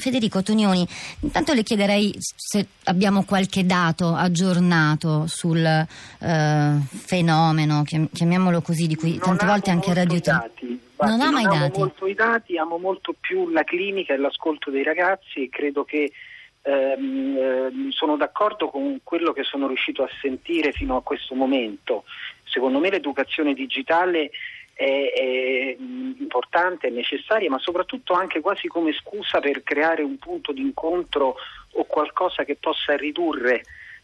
Federico Tonioni, intanto le chiederei se abbiamo qualche dato aggiornato sul eh, fenomeno, chiamiamolo così, di cui non tante volte anche Radio 3. Dati. non ha mai non dati. molto i dati, amo molto più la clinica e l'ascolto dei ragazzi e credo che ehm, eh, sono d'accordo con quello che sono riuscito a sentire fino a questo momento. Secondo me l'educazione digitale è, è importante, è necessaria, ma soprattutto anche quasi come scusa per creare un punto di incontro o qualcosa che possa ridurre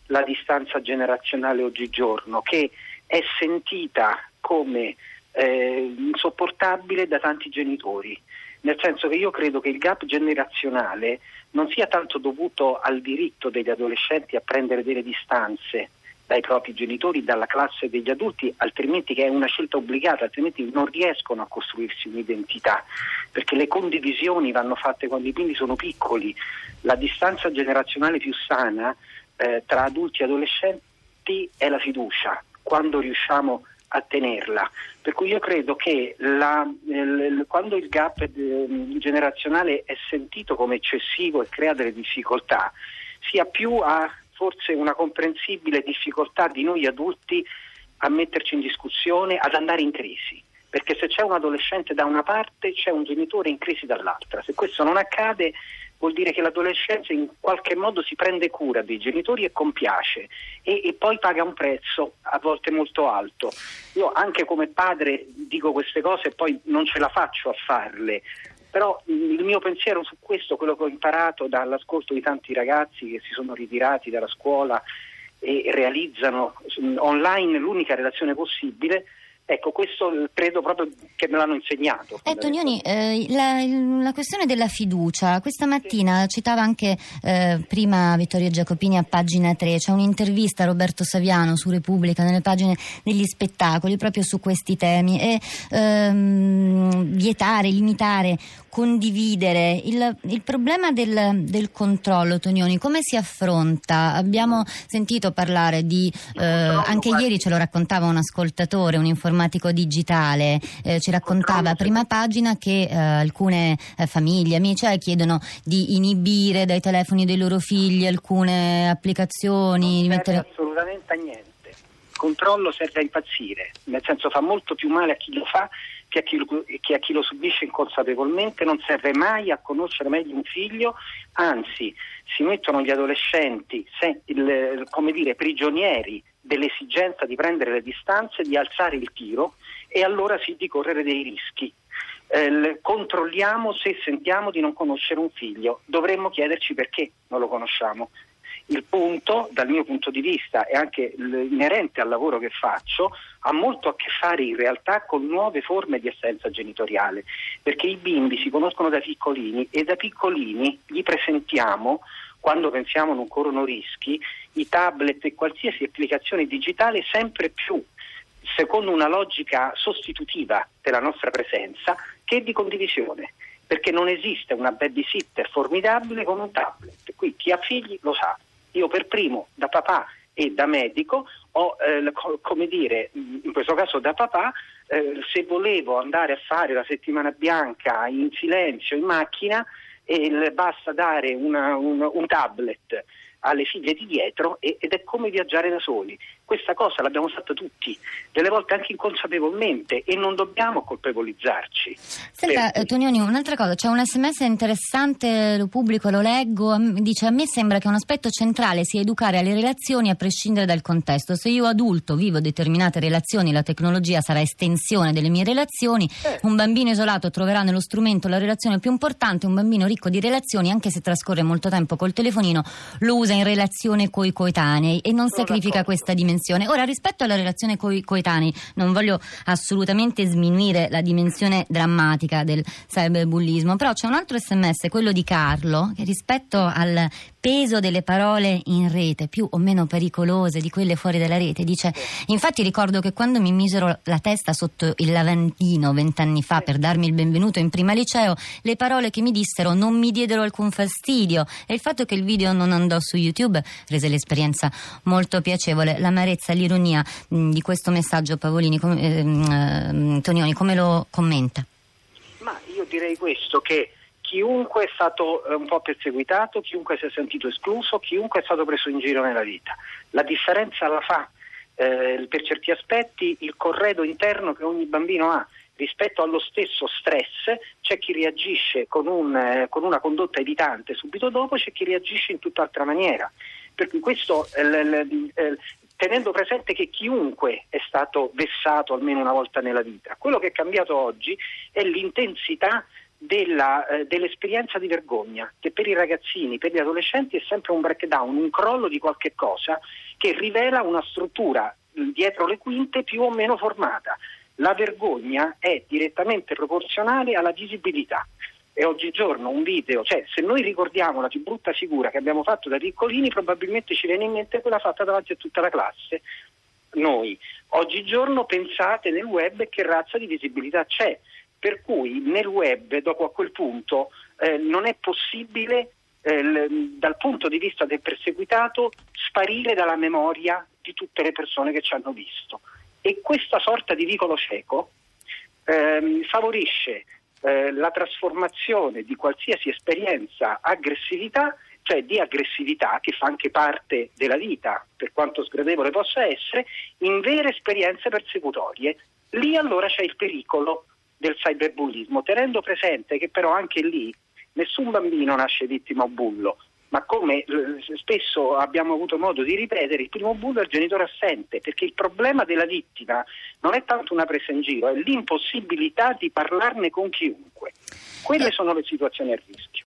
la distanza generazionale oggigiorno, che è sentita come eh, insopportabile da tanti genitori. Nel senso che io credo che il gap generazionale non sia tanto dovuto al diritto degli adolescenti a prendere delle distanze, dai propri genitori, dalla classe degli adulti, altrimenti che è una scelta obbligata, altrimenti non riescono a costruirsi un'identità, perché le condivisioni vanno fatte quando i bimbi sono piccoli. La distanza generazionale più sana eh, tra adulti e adolescenti è la fiducia, quando riusciamo a tenerla. Per cui io credo che la, il, quando il gap eh, generazionale è sentito come eccessivo e crea delle difficoltà, sia più a forse una comprensibile difficoltà di noi adulti a metterci in discussione, ad andare in crisi. Perché se c'è un adolescente da una parte c'è un genitore in crisi dall'altra. Se questo non accade vuol dire che l'adolescenza in qualche modo si prende cura dei genitori e compiace e, e, poi paga un prezzo a volte molto alto. Io anche come padre dico queste cose e poi non ce la faccio a farle, però il mio pensiero su questo, quello che ho imparato dall'ascolto di tanti ragazzi che si sono ritirati dalla scuola e realizzano online l'unica relazione possibile, Ecco, questo credo proprio che me l'hanno insegnato. Eh, Tonioni, eh, la, la, questione della fiducia, questa mattina sì. citava anche eh, prima Vittorio Giacopini a pagina 3, c'è un'intervista a Roberto Saviano su Repubblica nelle pagine degli spettacoli proprio su questi temi e ehm, vietare, limitare, condividere. Il, il problema del, del, controllo, Tonioni, come si affronta? Abbiamo sentito parlare di, eh, anche ieri ce lo raccontava un ascoltatore, un informatico digitale eh, ci raccontava a prima pagina che eh, alcune eh, famiglie, amici eh, chiedono di inibire dai telefoni dei loro figli alcune applicazioni. Non mettere... assolutamente a niente. Il controllo serve a impazzire, nel senso fa molto più male a chi lo fa che a chi, lo, che a chi lo subisce inconsapevolmente, non serve mai a conoscere meglio un figlio, anzi si mettono gli adolescenti se, il, come dire, prigionieri dell'esigenza di prendere le distanze, di alzare il tiro e allora sì di correre dei rischi. Eh, controlliamo se sentiamo di non conoscere un figlio, dovremmo chiederci perché non lo conosciamo. Il punto, dal mio punto di vista e anche inerente al lavoro che faccio, ha molto a che fare in realtà con nuove forme di assenza genitoriale, perché i bimbi si conoscono da piccolini e da piccolini gli presentiamo quando pensiamo non corrono rischi, i tablet e qualsiasi applicazione digitale sempre più secondo una logica sostitutiva della nostra presenza che di condivisione, perché non esiste una babysitter formidabile come un tablet. Qui chi ha figli lo sa. Io per primo, da papà e da medico, ho, eh, come dire, in questo caso da papà, eh, se volevo andare a fare la settimana bianca in silenzio in macchina, e basta dare una, un, un tablet alle figlie di dietro ed è come viaggiare da soli. Questa cosa l'abbiamo fatta tutti, delle volte anche inconsapevolmente e non dobbiamo colpevolizzarci. Senta, per... Tonioni, un'altra cosa, c'è un sms interessante, lo pubblico, lo leggo, dice a me sembra che un aspetto centrale sia educare alle relazioni a prescindere dal contesto. Se io adulto vivo determinate relazioni, la tecnologia sarà estensione delle mie relazioni, eh. un bambino isolato troverà nello strumento la relazione più importante, un bambino ricco di relazioni, anche se trascorre molto tempo col telefonino, lo usa in relazione coi coetanei e non Sono sacrifica d'accordo. questa dimensione. Ora, rispetto alla relazione coi coetanei, non voglio assolutamente sminuire la dimensione drammatica del cyberbullismo, però c'è un altro sms, quello di Carlo, che rispetto al peso delle parole in rete, più o meno pericolose di quelle fuori dalla rete, dice, infatti ricordo che quando mi misero la testa sotto il lavandino vent'anni fa per darmi il benvenuto in prima liceo, le parole che mi dissero non mi diedero alcun fastidio e il fatto che il video non andò su YouTube rese l'esperienza molto piacevole. L'amarezza, l'ironia mm, di questo messaggio, Pavolini, com- eh, mh, mm, Tonioni, come lo commenta? Ma io direi questo che chiunque è stato eh, un po' perseguitato, chiunque si è sentito escluso, chiunque è stato preso in giro nella vita. La differenza la fa eh, per certi aspetti il corredo interno che ogni bambino ha rispetto allo stesso stress c'è chi reagisce con, un, eh, con, una condotta evitante subito dopo, c'è chi reagisce in tutt'altra maniera. Per cui questo, eh, l, eh, tenendo presente che chiunque è stato vessato almeno una volta nella vita, quello che è cambiato oggi è l'intensità della, eh, dell'esperienza di vergogna, che per i ragazzini, per gli adolescenti è sempre un breakdown, un crollo di qualche cosa che rivela una struttura dietro le quinte più o meno formata. La vergogna è direttamente proporzionale alla visibilità. E oggigiorno un video, cioè se noi ricordiamo la più brutta figura che abbiamo fatto da piccolini, probabilmente ci viene in mente quella fatta davanti a tutta la classe. Noi, oggigiorno pensate nel web che razza di visibilità c'è per cui nel web dopo a quel punto eh, non è possibile eh, l- dal punto di vista del perseguitato sparire dalla memoria di tutte le persone che ci hanno visto e questa sorta di vicolo cieco ehm, favorisce eh, la trasformazione di qualsiasi esperienza aggressività cioè di aggressività che fa anche parte della vita, per quanto sgradevole possa essere, in vere esperienze persecutorie. Lì allora c'è il pericolo del cyberbullismo, tenendo presente che però anche lì nessun bambino nasce vittima o bullo, ma come eh, spesso abbiamo avuto modo di ripetere, il primo bullo è il genitore assente, perché il problema della vittima non è tanto una presa in giro, è l'impossibilità di parlarne con chiunque. Quelle sono le situazioni a rischio.